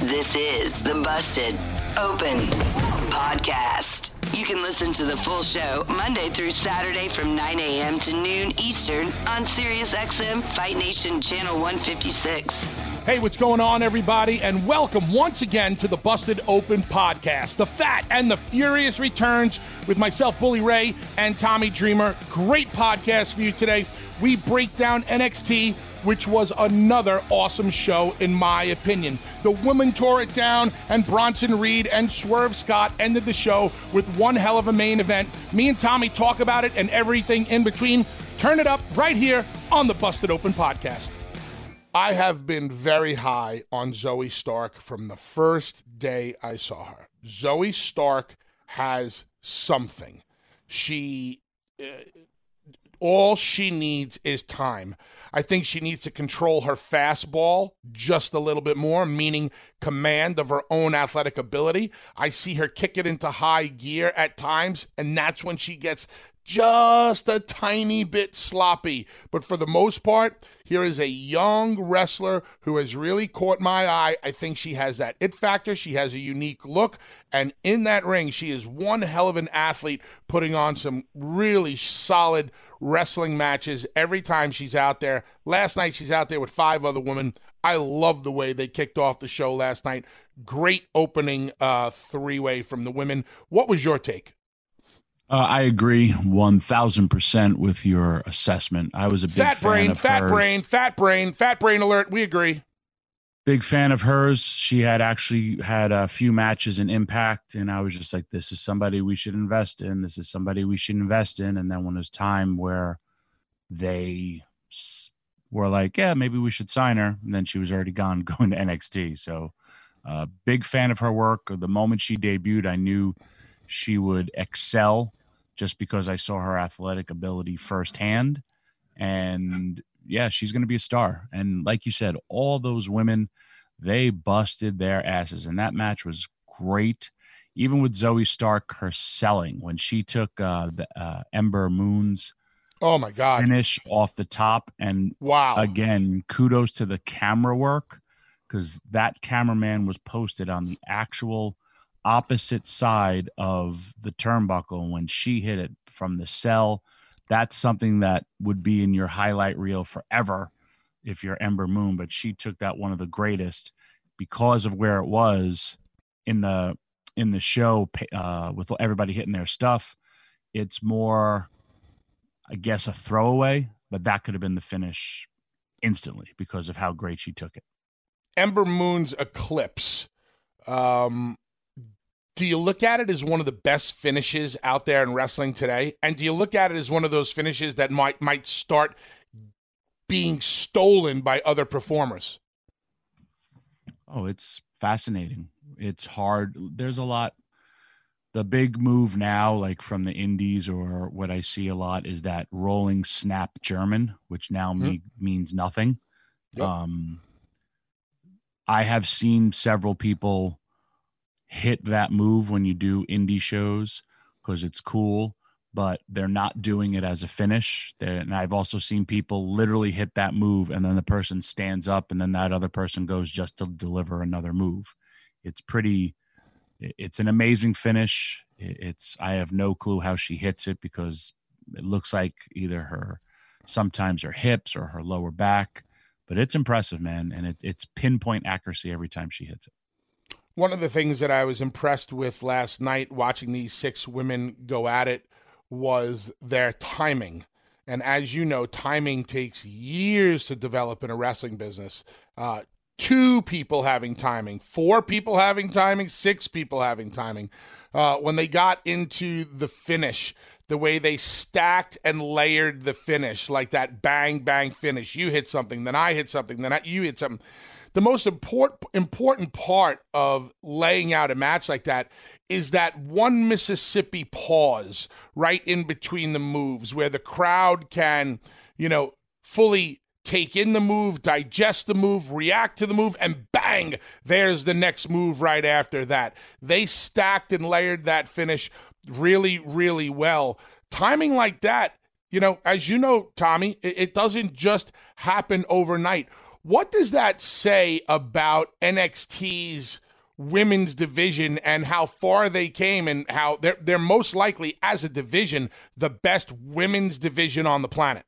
This is the Busted Open Podcast. You can listen to the full show Monday through Saturday from 9 a.m. to noon Eastern on SiriusXM Fight Nation Channel 156. Hey, what's going on, everybody? And welcome once again to the Busted Open podcast. The Fat and the Furious returns with myself, Bully Ray, and Tommy Dreamer. Great podcast for you today. We break down NXT which was another awesome show, in my opinion. The women tore it down, and Bronson Reed and Swerve Scott ended the show with one hell of a main event. Me and Tommy talk about it and everything in between. Turn it up right here on the Busted Open podcast. I have been very high on Zoey Stark from the first day I saw her. Zoey Stark has something. She. Uh, all she needs is time. I think she needs to control her fastball just a little bit more, meaning command of her own athletic ability. I see her kick it into high gear at times, and that's when she gets just a tiny bit sloppy. But for the most part, here is a young wrestler who has really caught my eye. I think she has that it factor. She has a unique look. And in that ring, she is one hell of an athlete, putting on some really solid wrestling matches every time she's out there. Last night, she's out there with five other women. I love the way they kicked off the show last night. Great opening uh, three way from the women. What was your take? Uh, I agree one thousand percent with your assessment. I was a big fat brain, fat hers. brain, fat brain, fat brain alert. We agree. Big fan of hers. She had actually had a few matches in Impact, and I was just like, "This is somebody we should invest in. This is somebody we should invest in." And then when it's time where they were like, "Yeah, maybe we should sign her," and then she was already gone, going to NXT. So, uh, big fan of her work. The moment she debuted, I knew she would excel just because I saw her athletic ability firsthand. And yeah, she's going to be a star. And like you said, all those women, they busted their asses. And that match was great. Even with Zoey Stark, her selling when she took uh, the uh, Ember Moon's oh my god finish off the top, and wow, again, kudos to the camera work because that cameraman was posted on the actual opposite side of the turnbuckle when she hit it from the cell. That's something that would be in your highlight reel forever if you're Ember Moon. But she took that one of the greatest because of where it was in the in the show uh, with everybody hitting their stuff. It's more, I guess, a throwaway, but that could have been the finish instantly because of how great she took it. Ember Moon's eclipse um, do you look at it as one of the best finishes out there in wrestling today? And do you look at it as one of those finishes that might might start being stolen by other performers? Oh, it's fascinating. It's hard. There's a lot. The big move now, like from the indies, or what I see a lot, is that rolling snap German, which now mm-hmm. me, means nothing. Yep. Um, I have seen several people hit that move when you do indie shows because it's cool, but they're not doing it as a finish. They're, and I've also seen people literally hit that move and then the person stands up and then that other person goes just to deliver another move. It's pretty, it's an amazing finish. It's, I have no clue how she hits it because it looks like either her, sometimes her hips or her lower back but it's impressive, man, and it, it's pinpoint accuracy every time she hits it. One of the things that I was impressed with last night watching these six women go at it was their timing. And as you know, timing takes years to develop in a wrestling business. Uh, two people having timing, four people having timing, six people having timing. Uh, when they got into the finish, the way they stacked and layered the finish, like that bang bang finish. You hit something, then I hit something, then I, you hit something. The most important important part of laying out a match like that is that one Mississippi pause right in between the moves where the crowd can, you know, fully take in the move, digest the move, react to the move, and bang, there's the next move right after that. They stacked and layered that finish really, really well. Timing like that, you know, as you know, Tommy, it, it doesn't just happen overnight. What does that say about NXT's women's division and how far they came and how they're they're most likely as a division the best women's division on the planet?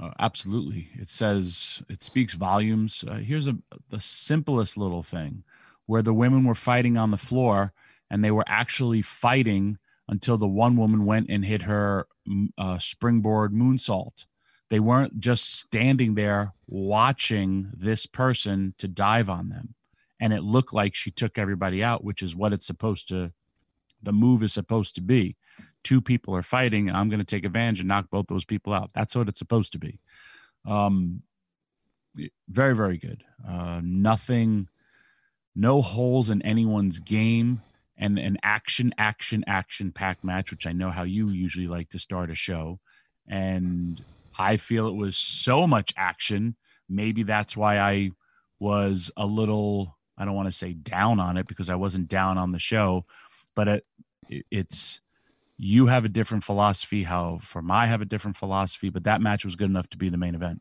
Uh, absolutely. It says it speaks volumes. Uh, here's a the simplest little thing where the women were fighting on the floor and they were actually fighting until the one woman went and hit her uh, springboard moonsault. They weren't just standing there watching this person to dive on them. And it looked like she took everybody out, which is what it's supposed to, the move is supposed to be two people are fighting, I'm going to take advantage and knock both those people out. That's what it's supposed to be. Um, very, very good. Uh, nothing, no holes in anyone's game, and an action, action, action packed match, which I know how you usually like to start a show. And I feel it was so much action. Maybe that's why I was a little, I don't want to say down on it because I wasn't down on the show, but it, it's, you have a different philosophy how from I have a different philosophy, but that match was good enough to be the main event.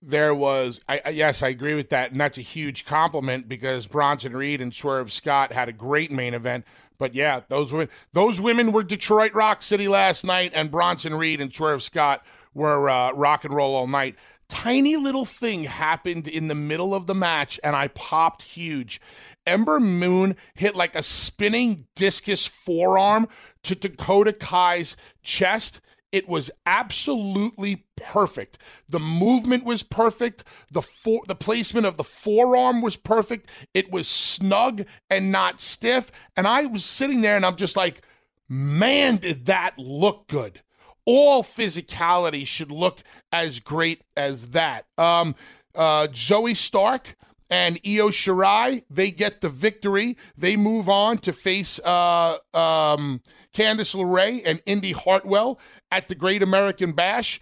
There was, I, yes, I agree with that, and that's a huge compliment because Bronson Reed and Swerve Scott had a great main event. But yeah, those were those women were Detroit Rock City last night, and Bronson Reed and Swerve Scott were uh, rock and roll all night. Tiny little thing happened in the middle of the match, and I popped huge. Ember Moon hit like a spinning discus forearm to Dakota Kai's chest. It was absolutely perfect. The movement was perfect. The for, the placement of the forearm was perfect. It was snug and not stiff. And I was sitting there and I'm just like, man, did that look good. All physicality should look as great as that. Um, uh, Zoey Stark and Io Shirai, they get the victory. They move on to face uh, um, Candice LeRae and Indi Hartwell at the Great American Bash.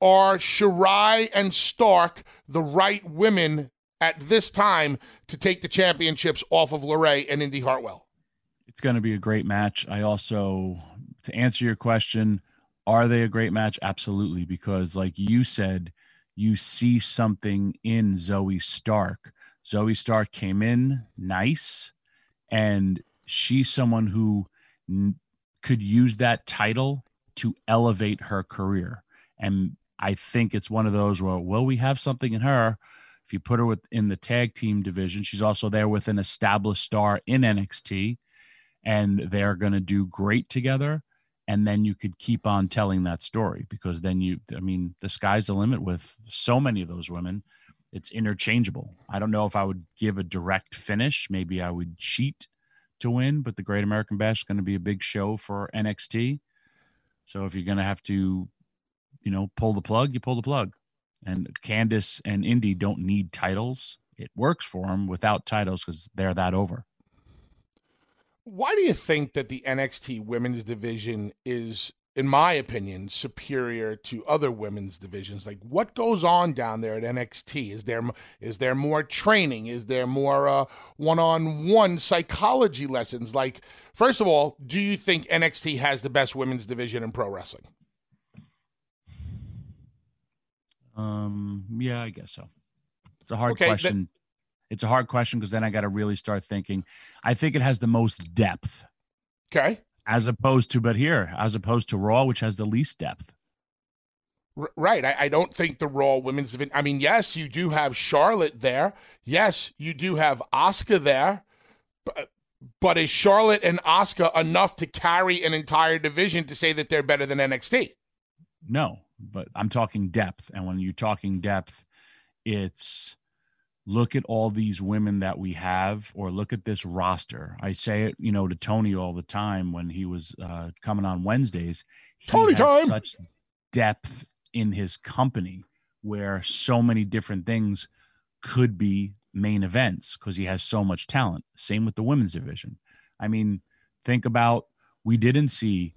Are Shirai and Stark the right women at this time to take the championships off of LeRae and Indi Hartwell? It's going to be a great match. I also, to answer your question, are they a great match? Absolutely, because like you said, you see something in Zoey Stark. Zoey Stark came in nice, and she's someone who n- could use that title to elevate her career. And I think it's one of those where, well, we have something in her. If you put her with, in the tag team division, she's also there with an established star in NXT, and they're going to do great together. And then you could keep on telling that story because then you, I mean, the sky's the limit with so many of those women. It's interchangeable. I don't know if I would give a direct finish. Maybe I would cheat to win, but the Great American Bash is going to be a big show for NXT. So if you're going to have to, you know, pull the plug, you pull the plug. And Candice and Indi don't need titles. It works for them without titles because they're that over. Why do you think that the NXT women's division is in my opinion, superior to other women's divisions. Like, what goes on down there at NXT? Is there is there more training? Is there more uh, one-on-one psychology lessons? Like, first of all, do you think NXT has the best women's division in pro wrestling? Um, yeah, I guess so. It's a hard okay, question. It's a hard question because then I got to really start thinking. I think it has the most depth. Okay as opposed to but here as opposed to raw which has the least depth R- right. I, I don't think the Raw women's division. I mean, yes, you do have Charlotte there. Yes, you do have Asuka there. But, uh, but is Charlotte and Asuka enough to carry an entire division to say that they're better than NXT? No, but I'm talking depth. And when you're talking depth, it's look at all these women that we have or look at this roster. I say it, you know, to Tony all the time when he was uh, coming on Wednesdays. He Tony has time. such depth in his company where so many different things could be main events because he has so much talent. Same with the women's division. I mean, think about we didn't see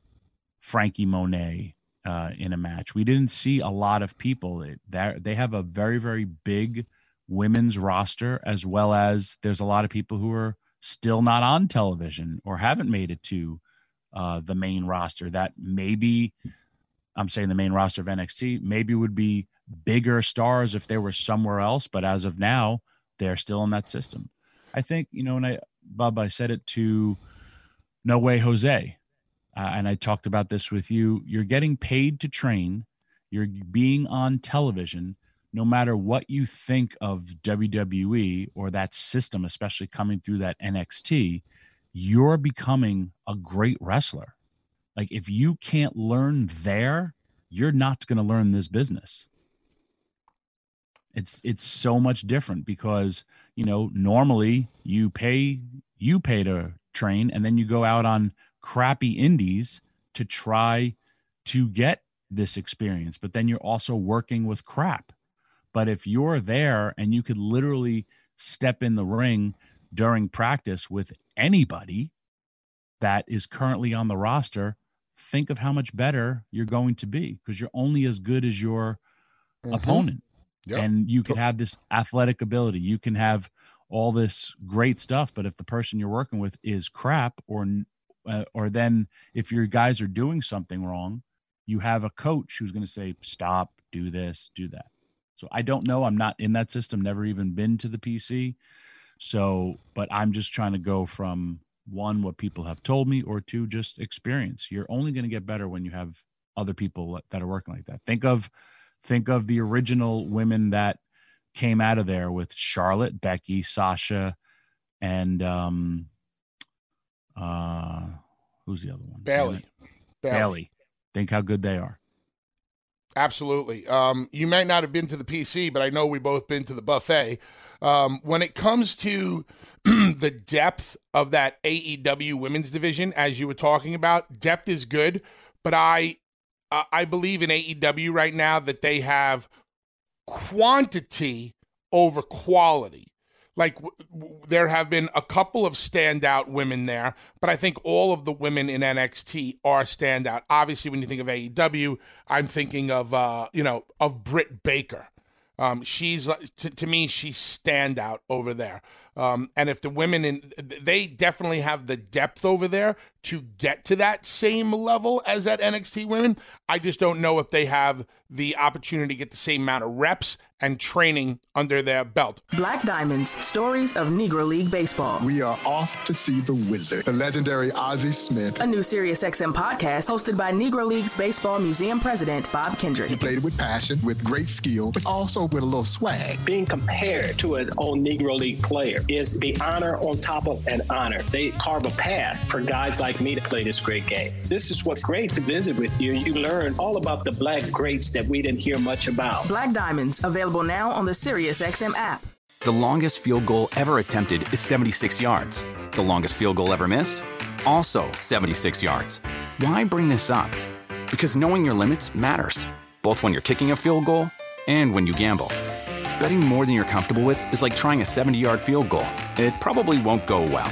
Frankie Monet uh, in a match. We didn't see a lot of people that they have a very very big women's roster as well as there's a lot of people who are still not on television or haven't made it to uh, the main roster that maybe I'm saying the main roster of NXT maybe would be bigger stars if they were somewhere else, but as of now, they're still in that system. I think you know, and I, Bob, I said it to No Way Jose, uh, and I talked about this with you. You're getting paid to train. You're being on television. No matter what you think of WWE or that system, especially coming through that NXT, you're becoming a great wrestler. Like if you can't learn there, you're not going to learn this business. It's it's so much different because, you know, normally you pay you pay to train and then you go out on crappy indies to try to get this experience, but then you're also working with crap. But if you're there and you could literally step in the ring during practice with anybody that is currently on the roster, think of how much better you're going to be because you're only as good as your Mhm. opponent. Yep. And you could have this athletic ability, you can have all this great stuff, but if the person you're working with is crap, or uh, or then if your guys are doing something wrong, you have a coach who's going to say, "Stop, do this, do that." So I don't know. I'm not in that system. Never even been to the PC. So, but I'm just trying to go from one what people have told me, or two just experience. You're only going to get better when you have other people that are working like that. Think of think of the original women that came out of there with Charlotte, Becky, Sasha, and um uh who's the other one? Bayley. Bayley. Bayley. Think how good they are. Absolutely. Um, you might not have been to the PC, but I know we both been to the buffet. Um, when it comes to the depth of that AEW women's division, as you were talking about, depth is good, but I I believe in AEW right now that they have quantity over quality. Like w- w- there have been a couple of standout women there, but I think all of the women in NXT are standout. Obviously, when you think of AEW, I'm thinking of uh, you know of Britt Baker. Um, she's like- to, to me, she's standout over there. Um, and if the women in, they definitely have the depth over there to get to that same level as that NXT women. I just don't know if they have the opportunity to get the same amount of reps and training under their belt. Black Diamonds Stories of Negro League Baseball. We are off to see the wizard, the legendary Ozzie Smith. A new SiriusXM podcast hosted by Negro Leagues Baseball Museum President Bob Kendrick. He played with passion, with great skill, but also with a little swag. being compared to an old Negro League player is the honor on top of an honor. They carve a path for guys like me to play this great game. This is what's great to visit with you. You learn all about the black greats that we didn't hear much about. Black Diamonds, available now on the SiriusXM app. The longest field goal ever attempted is 76 yards. The longest field goal ever missed? Also 76 yards. Why bring this up? Because knowing your limits matters, both when you're kicking a field goal and when you gamble. Betting more than you're comfortable with is like trying a 70 yard field goal. It probably won't go well.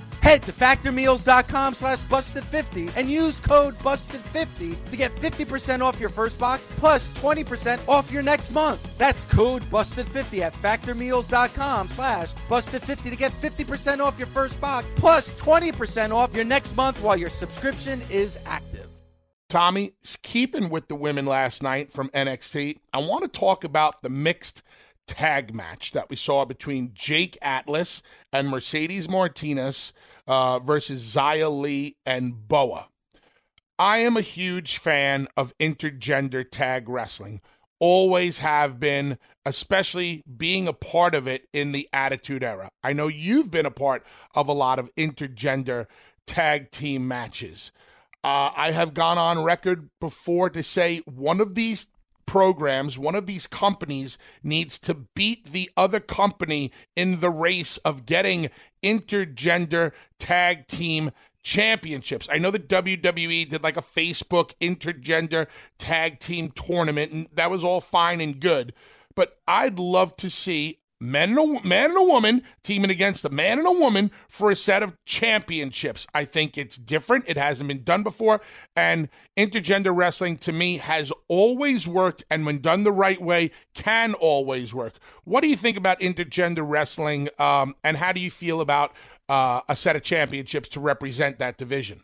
Head to factormeals.com slash busted50 and use code busted50 to get 50% off your first box plus 20% off your next month. That's code busted50 at factormeals.com slash busted50 to get 50% off your first box plus 20% off your next month while your subscription is active. Tommy, keeping with the women last night from NXT, I want to talk about the mixed tag match that we saw between Jake Atlas and Mercedes Martinez uh, versus Xia Li and Boa. I am a huge fan of intergender tag wrestling. Always have been, especially being a part of it in the Attitude Era. I know you've been a part of a lot of intergender tag team matches. Uh, I have gone on record before to say one of these programs, one of these companies needs to beat the other company in the race of getting intergender tag team championships. I know the WWE did like a Facebook intergender tag team tournament, and that was all fine and good. But I'd love to see men and a man and a woman teaming against a man and a woman for a set of championships. I think it's different. It hasn't been done before, and intergender wrestling to me has always worked, and when done the right way, can always work. What do you think about intergender wrestling, um, and how do you feel about uh, a set of championships to represent that division?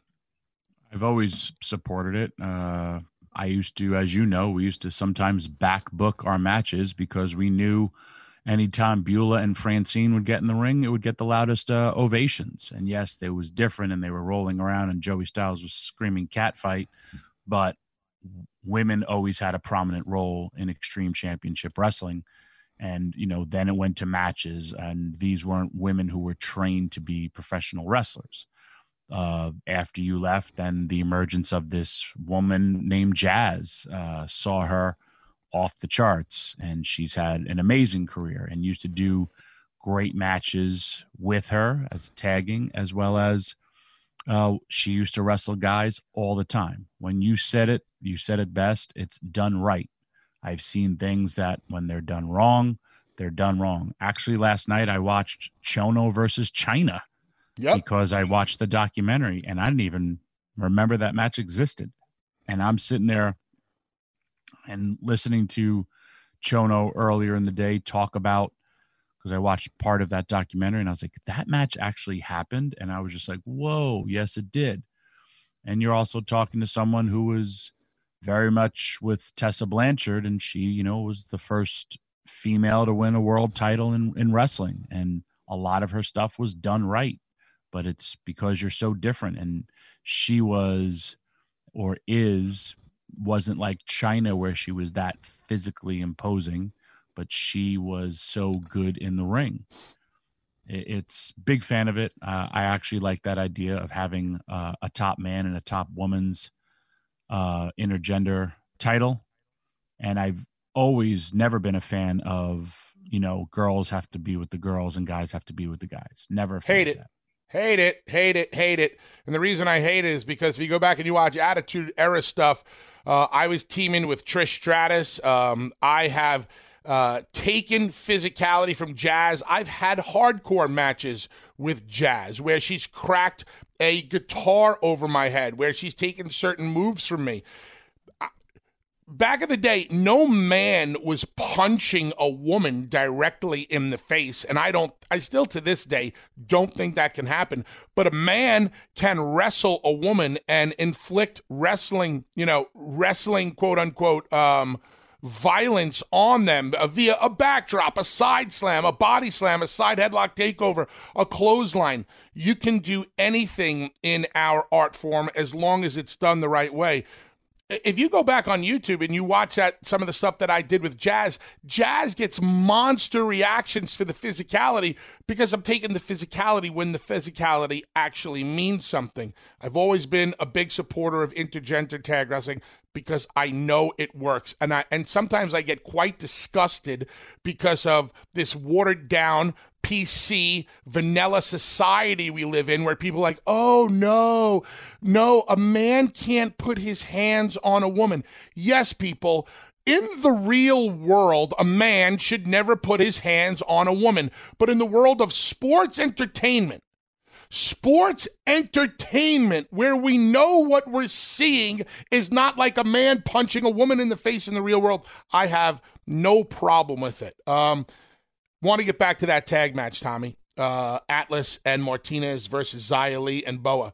I've always supported it. Uh, I used to, as you know, we used to sometimes back book our matches because we knew anytime Beulah and Francine would get in the ring, it would get the loudest uh, ovations. And yes, it was different, and they were rolling around, and Joey Styles was screaming "cat fight," but women always had a prominent role in Extreme Championship Wrestling. And you know, then it went to matches, and these weren't women who were trained to be professional wrestlers. Uh, after you left, then the emergence of this woman named Jazz uh, saw her off the charts and she's had an amazing career and used to do great matches with her as tagging as well as uh, she used to wrestle guys all the time. When you said it you said it best it's done right. I've seen things that when they're done wrong they're done wrong. Actually last night i watched Chono versus Chyna yep. because i watched the documentary and i didn't even remember that match existed. And i'm sitting there and listening to Chono earlier in the day talk about because I watched part of that documentary and I was like, that match actually happened. And I was just like, whoa, yes, it did. And you're also talking to someone who was very much with Tessa Blanchard, and she, you know, was the first female to win a world title in, in wrestling. And a lot of her stuff was done right. But it's because you're so different. And she was or is wasn't like Chyna where she was that physically imposing, but she was so good in the ring. It's big fan of it. Uh, I actually like that idea of having uh, a top man and a top woman's uh, intergender title, and I've always never been a fan of you know girls have to be with the girls and guys have to be with the guys. Never hate it. That. Hate it, hate it, hate it. And the reason I hate it is because if you go back and you watch Attitude Era stuff, uh, I was teaming with Trish Stratus. Um, I have uh, taken physicality from Jazz. I've had hardcore matches with Jazz where she's cracked a guitar over my head, where she's taken certain moves from me back in the day, no man was punching a woman directly in the face. And I don't, I still to this day don't think that can happen. But a man can wrestle a woman and inflict wrestling, you know, wrestling, quote unquote, um, violence on them via a backdrop, a side slam, a body slam, a side headlock takeover, a clothesline. You can do anything in our art form as long as it's done the right way if you go back on YouTube and you watch that some of the stuff that I did with Jazz, Jazz gets monster reactions for the physicality because I'm taking the physicality when the physicality actually means something. I've always been a big supporter of intergender tag wrestling because I know it works. And I and sometimes I get quite disgusted because of this watered down PC vanilla society we live in where people are like, oh no, no, a man can't put his hands on a woman. Yes, people. In the real world, a man should never put his hands on a woman. But in the world of sports entertainment, sports entertainment where we know what we're seeing is not like a man punching a woman in the face in the real world. I have no problem with it. Um, Want to get back to that tag match, Tommy? Uh, Atlas and Martinez versus Xia Li and Boa.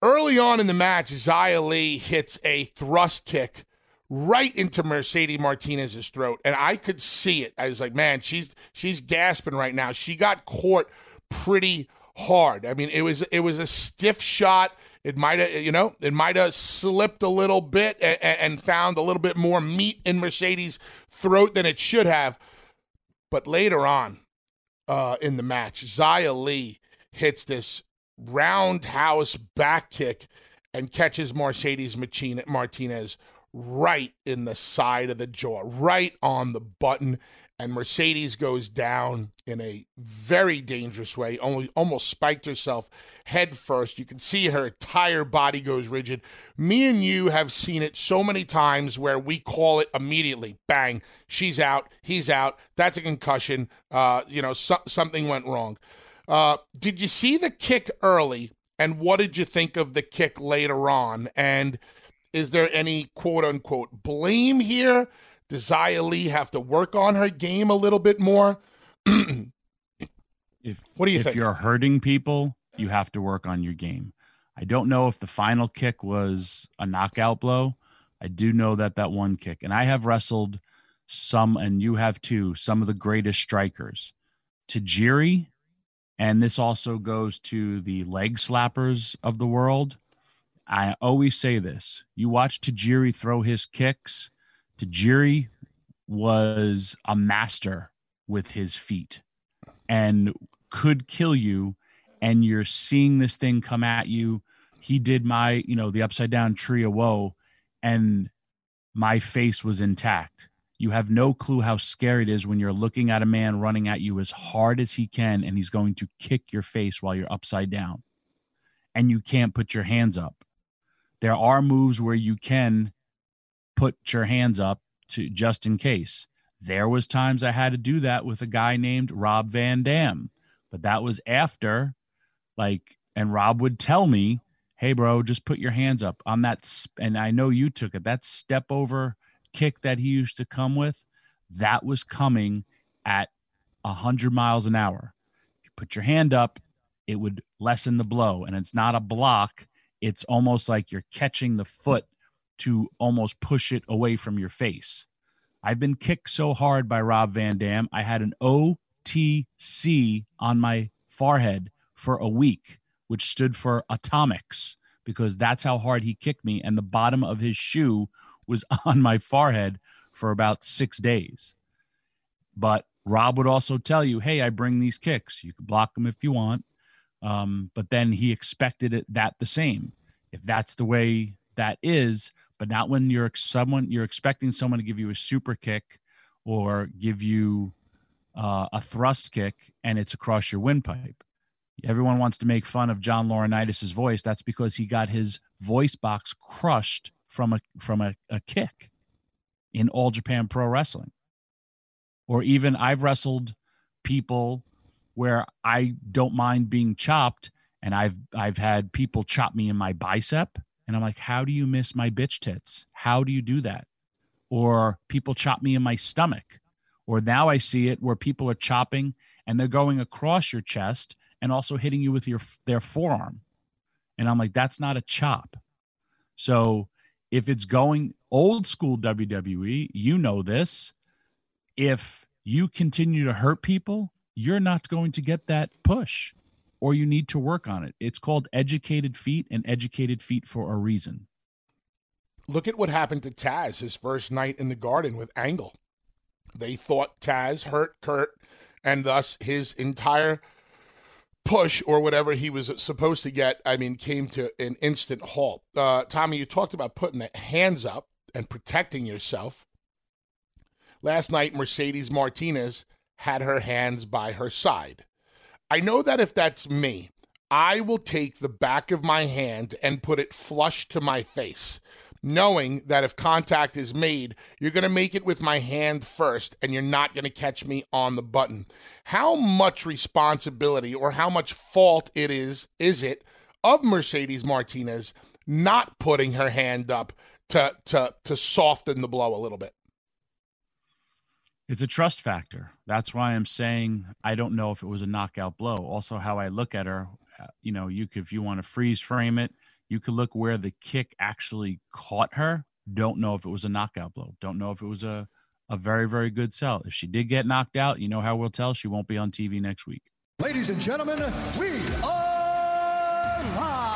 Early on in the match, Xia Li hits a thrust kick right into Mercedes Martinez's throat, and I could see it. I was like, man, she's she's gasping right now. She got caught pretty hard. I mean, it was it was a stiff shot. It might have, you know, it might have slipped a little bit and, and found a little bit more meat in Mercedes' throat than it should have. But later on uh, in the match, Xia Li hits this roundhouse back kick and catches Mercedes Martinez right in the side of the jaw, right on the button. And Mercedes goes down in a very dangerous way, only almost spiked herself head first. You can see her entire body goes rigid. Me and you have seen it so many times where we call it immediately. Bang, she's out, he's out. That's a concussion. Uh, you know, so- something went wrong. Uh, did you see the kick early? And what did you think of the kick later on? And is there any quote unquote blame here? Does Xia Li have to work on her game a little bit more? if, what do you if think? If you're hurting people, you have to work on your game. I don't know if the final kick was a knockout blow. I do know that that one kick, and I have wrestled some, and you have too, some of the greatest strikers. Tajiri, and this also goes to the leg slappers of the world. I always say this: you watch Tajiri throw his kicks, Tajiri was a master with his feet and could kill you and you're seeing this thing come at you. He did my you know the upside down tree of woe and my face was intact. You have no clue how scary it is when you're looking at a man running at you as hard as he can and he's going to kick your face while you're upside down. And you can't put your hands up. There are moves where you can put your hands up to just in case. There was times I had to do that with a guy named Rob Van Dam, but that was after like and Rob would tell me, "Hey bro, just put your hands up on that sp-, and I know you took it. That step over kick that he used to come with, that was coming at 100 miles an hour. If you put your hand up, it would lessen the blow and it's not a block, it's almost like you're catching the foot to almost push it away from your face. I've been kicked so hard by Rob Van Dam. I had an OTC on my forehead for a week, which stood for atomics, because that's how hard he kicked me. And the bottom of his shoe was on my forehead for about six days. But Rob would also tell you, hey, I bring these kicks. You can block them if you want. Um, but then he expected it that the same. If that's the way that is, but not when you're someone you're expecting someone to give you a super kick or give you uh, a thrust kick and it's across your windpipe. Everyone wants to make fun of John Laurinaitis' voice. That's because he got his voice box crushed from a from a, a kick in All Japan Pro Wrestling. Or even I've wrestled people where I don't mind being chopped and I've I've had people chop me in my bicep and I'm like, how do you miss my bitch tits? How do you do that? Or people chop me in my stomach. Or now I see it where people are chopping and they're going across your chest and also hitting you with your their forearm. And I'm like, that's not a chop. So if it's going old school WWE, you know this. If you continue to hurt people, you're not going to get that push or you need to work on it. It's called educated feet and educated feet for a reason. Look at what happened to Taz his first night in the garden with Angle. They thought Taz hurt Kurt, and thus his entire push or whatever he was supposed to get, I mean, came to an instant halt. Uh, Tommy, you talked about putting the hands up and protecting yourself. Last night, Mercedes Martinez had her hands by her side. I know that if that's me, I will take the back of my hand and put it flush to my face, knowing that if contact is made, you're going to make it with my hand first and you're not going to catch me on the button. How much responsibility or how much fault it is, is it of Mercedes Martinez not putting her hand up to, to, to soften the blow a little bit? It's a trust factor. That's why I'm saying I don't know if it was a knockout blow. Also, how I look at her, uh, you know, you if you want to freeze frame it, you could look where the kick actually caught her. Don't know if it was a knockout blow. Don't know if it was a a very very good sell. If she did get knocked out, you know how we'll tell she won't be on TV next week. Ladies and gentlemen, we are live.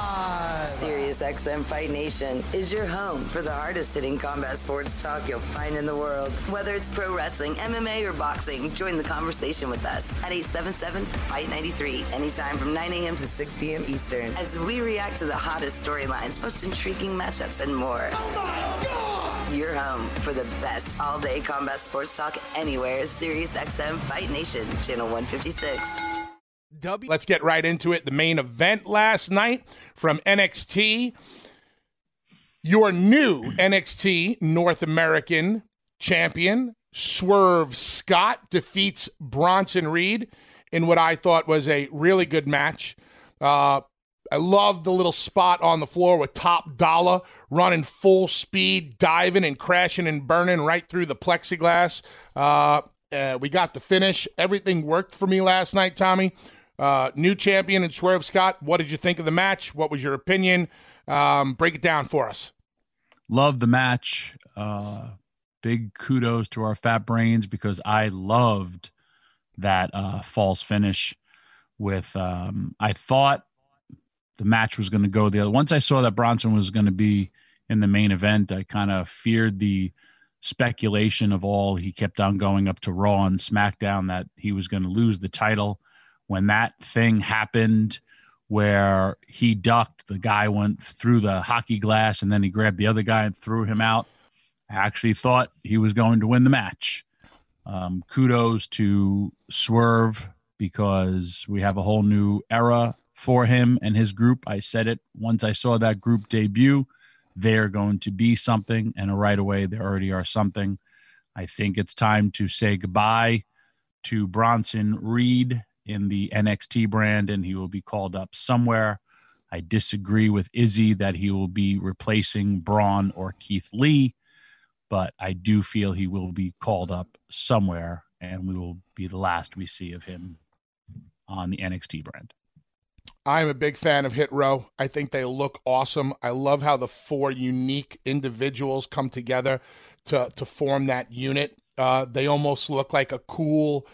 SiriusXM Fight Nation is your home for the hardest hitting combat sports talk you'll find in the world. Whether it's pro wrestling, MMA, or boxing, join the conversation with us at 877 Fight 93 anytime from 9 a.m. to 6 p.m. Eastern as we react to the hottest storylines, most intriguing matchups, and more. Oh my God! Your home for the best all day combat sports talk anywhere is SiriusXM Fight Nation, channel 156. W. Let's get right into it. The main event last night from NXT. Your new NXT North American champion, Swerve Scott, defeats Bronson Reed in what I thought was a really good match. Uh, I loved the little spot on the floor with Top Dolla running full speed, diving and crashing and burning right through the plexiglass. Uh, uh, we got the finish. Everything worked for me last night, Tommy. Uh, new champion and Swerve Scott. What did you think of the match? What was your opinion? Um, break it down for us. Love the match. Uh, big kudos to our fat brains because I loved that uh, false finish. With um, I thought the match was going to go the other. Once I saw that Bronson was going to be in the main event, I kind of feared the speculation of all he kept on going up to Raw and SmackDown that he was going to lose the title when that thing happened where he ducked, the guy went through the hockey glass and then he grabbed the other guy and threw him out. I actually thought he was going to win the match. Um, kudos to Swerve because we have a whole new era for him and his group. I said it once I saw that group debut. They're going to be something, and right away, they already are something. I think it's time to say goodbye to Bronson Reed in the NXT brand and he will be called up somewhere. I disagree with Izzy that he will be replacing Braun or Keith Lee, but I do feel he will be called up somewhere and we will be the last we see of him on the NXT brand. I'm a big fan of Hit Row. I think they look awesome. I love how the four unique individuals come together to to form that unit. Uh, they almost look like a cool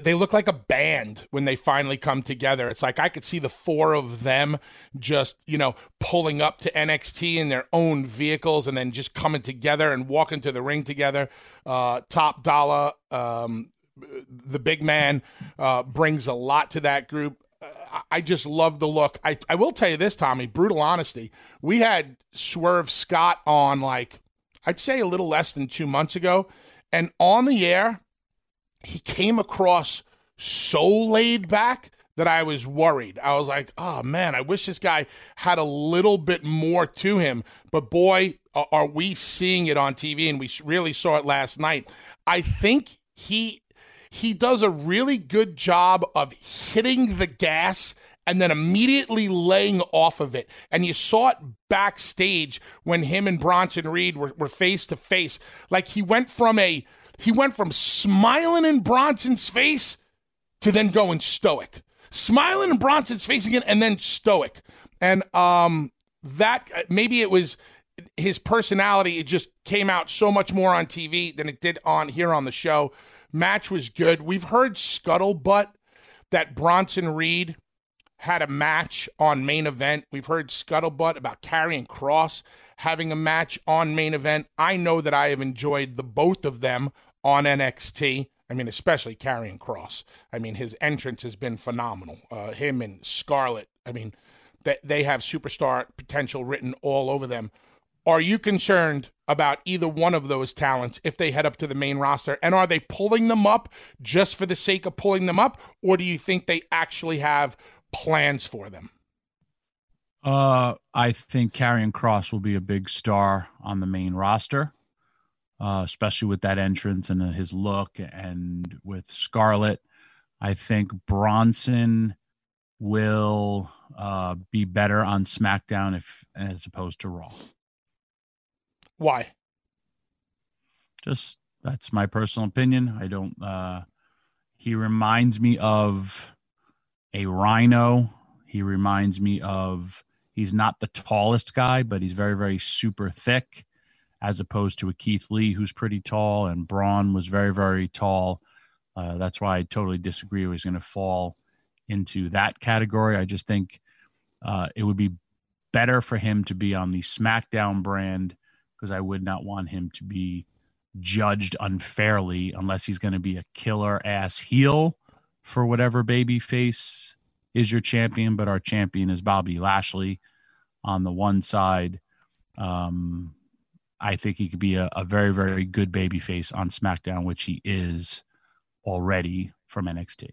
they look like a band when they finally come together. It's like I could see the four of them just, you know, pulling up to NXT in their own vehicles and then just coming together and walking to the ring together. Uh, top dollar, um, the big man uh, brings a lot to that group. I just love the look. I, I will tell you this, Tommy, brutal honesty. We had Swerve Scott on like, I'd say a little less than two months ago. And on the air, he came across so laid back that I was worried. I was like, oh man, I wish this guy had a little bit more to him. But boy, are we seeing it on TV, and we really saw it last night. I think he he does a really good job of hitting the gas and then immediately laying off of it. And you saw it backstage when him and Bronson Reed were, were face to face. Like he went from a he went from smiling in Bronson's face to then going stoic. Smiling in Bronson's face again and then stoic. And um that maybe it was his personality it just came out so much more on TV than it did on here on the show. Match was good. We've heard scuttlebutt that Bronson Reed had a match on main event. We've heard scuttlebutt about Karrion Kross having a match on main event. I know that I have enjoyed the both of them on NXT. I mean, especially Karrion Kross. I mean, his entrance has been phenomenal. Uh, him and Scarlett. I mean, that they have superstar potential written all over them. Are you concerned about either one of those talents if they head up to the main roster? And are they pulling them up just for the sake of pulling them up? Or do you think they actually have plans for them? Uh, I think Karrion Kross will be a big star on the main roster, uh, especially with that entrance and his look and with Scarlett. I think Bronson will uh, be better on SmackDown if as opposed to Raw. Why? Just that's my personal opinion. I don't. Uh, he reminds me of a rhino. He reminds me of. He's not the tallest guy, but he's very, very super thick, as opposed to a Keith Lee who's pretty tall, and Braun was very, very tall. Uh, that's why I totally disagree. He's going to fall into that category. I just think uh, it would be better for him to be on the SmackDown brand because I would not want him to be judged unfairly unless he's going to be a killer ass heel for whatever baby face is your champion. But our champion is Bobby Lashley on the one side. Um, I think he could be a, a very, very good baby face on SmackDown, which he is already from NXT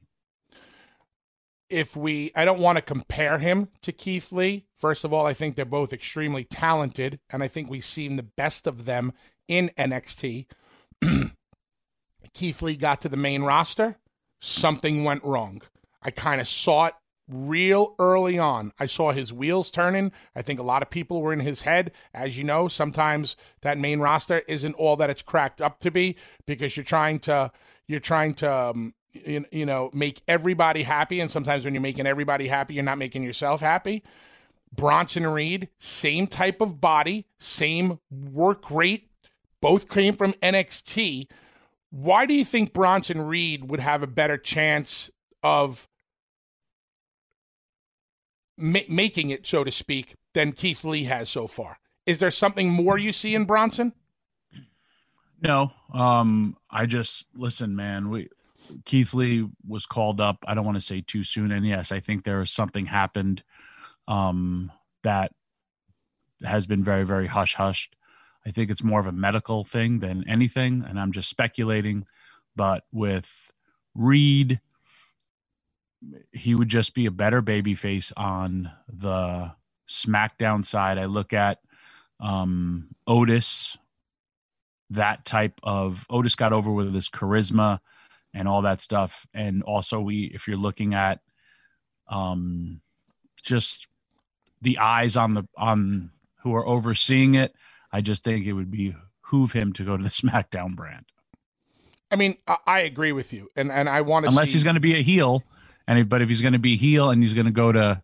if we I don't want to compare him to Keith Lee. First of all, I think they're both extremely talented, and I think we've seen the best of them in NXT. Keith Lee got to the main roster, something went wrong. I kind of saw it real early on. I saw his wheels turning. I think a lot of people were in his head. As you know, sometimes that main roster isn't all that it's cracked up to be because you're trying to you're trying to um, you, you know make everybody happy and sometimes when you're making everybody happy you're not making yourself happy bronson reed same type of body same work rate both came from nxt why do you think bronson reed would have a better chance of ma- making it so to speak than keith lee has so far is there something more you see in bronson no um i just listen man we Keith Lee was called up. I don't want to say too soon. And yes, I think there is something happened um, that has been very, very hush hushed. I think it's more of a medical thing than anything. And I'm just speculating. But with Reed, he would just be a better baby face on the SmackDown side. I look at um, Otis, that type of Otis got over with his charisma and all that stuff. And also, we if you're looking at um, just the eyes on the on who are overseeing it, I just think it would behoove him to go to the SmackDown brand. I mean, I, I agree with you, and and I want to unless see... he's going to be a heel, and if, but if he's going to be heel and he's going to go to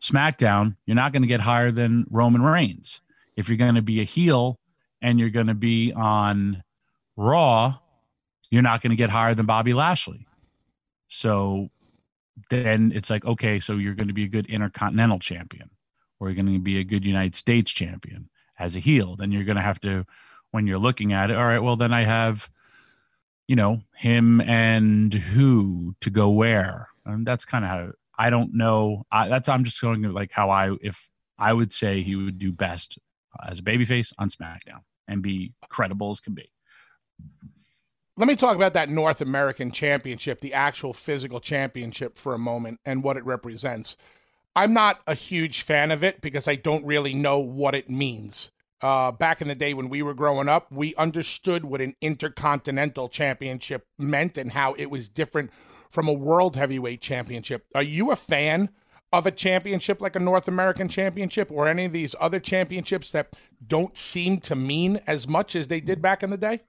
SmackDown, you're not going to get higher than Roman Reigns. If you're going to be a heel and you're going to be on Raw, you're not going to get higher than Bobby Lashley. So then it's like, okay, so you're going to be a good intercontinental champion or you're going to be a good United States champion as a heel. Then you're going to have to, when you're looking at it, all right, well, then I have, you know, him and who to go where. And that's kind of how I don't know. I, that's I'm just going to like how I if I would say he would do best as a babyface on SmackDown and be credible as can be. Let me talk about that North American Championship, the actual physical championship, for a moment and what it represents. I'm not a huge fan of it because I don't really know what it means. Uh, back in the day when we were growing up, we understood what an intercontinental championship meant and how it was different from a world heavyweight championship. Are you a fan of a championship like a North American championship or any of these other championships that don't seem to mean as much as they did back in the day?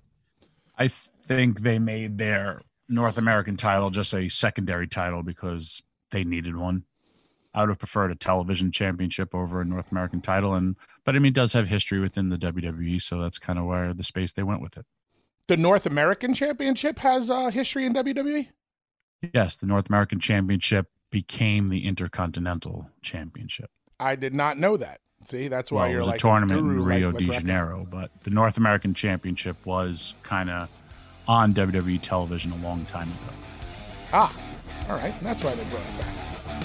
I think they made their North American title just a secondary title because they needed one. I would have preferred a television championship over a North American title, and but I mean, it does have history within the WWE, so that's kind of where the space they went with it. The North American Championship has uh, history in WWE. Yes, the North American Championship became the Intercontinental Championship. I did not know that. See, that's why well, you're it was like a tournament guru, in Rio like, de like Janeiro, but the North American Championship was kind of on WWE television a long time ago. Ah, all right, that's why they brought it back.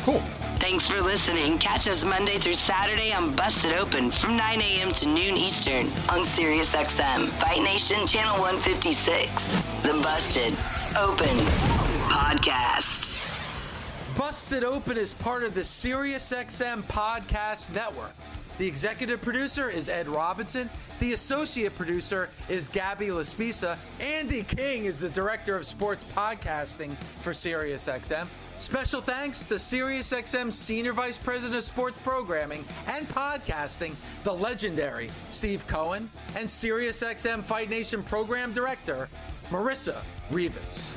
Cool. Thanks for listening. Catch us Monday through Saturday on Busted Open from 9 a.m. to noon Eastern on SiriusXM, Fight Nation Channel 156. The Busted Open Podcast. Busted Open is part of the SiriusXM Podcast Network. The executive producer is Ed Robinson. The associate producer is Gabby Laspisa. Andy King is the director of sports podcasting for SiriusXM. Special thanks to SiriusXM Senior Vice President of Sports Programming and Podcasting, the legendary Steve Cohen, and SiriusXM Fight Nation Program Director, Marissa Rivas.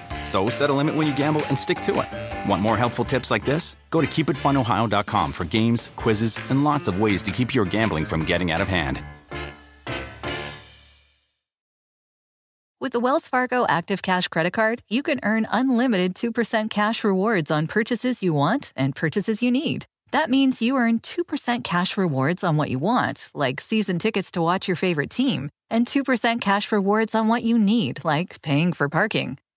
So set a limit when you gamble and stick to it. Want more helpful tips like this? Go to keepitfunohio.com for games, quizzes, and lots of ways to keep your gambling from getting out of hand. With the Wells Fargo Active Cash Credit Card, you can earn unlimited 2% cash rewards on purchases you want and purchases you need. That means you earn 2% cash rewards on what you want, like season tickets to watch your favorite team, and 2% cash rewards on what you need, like paying for parking.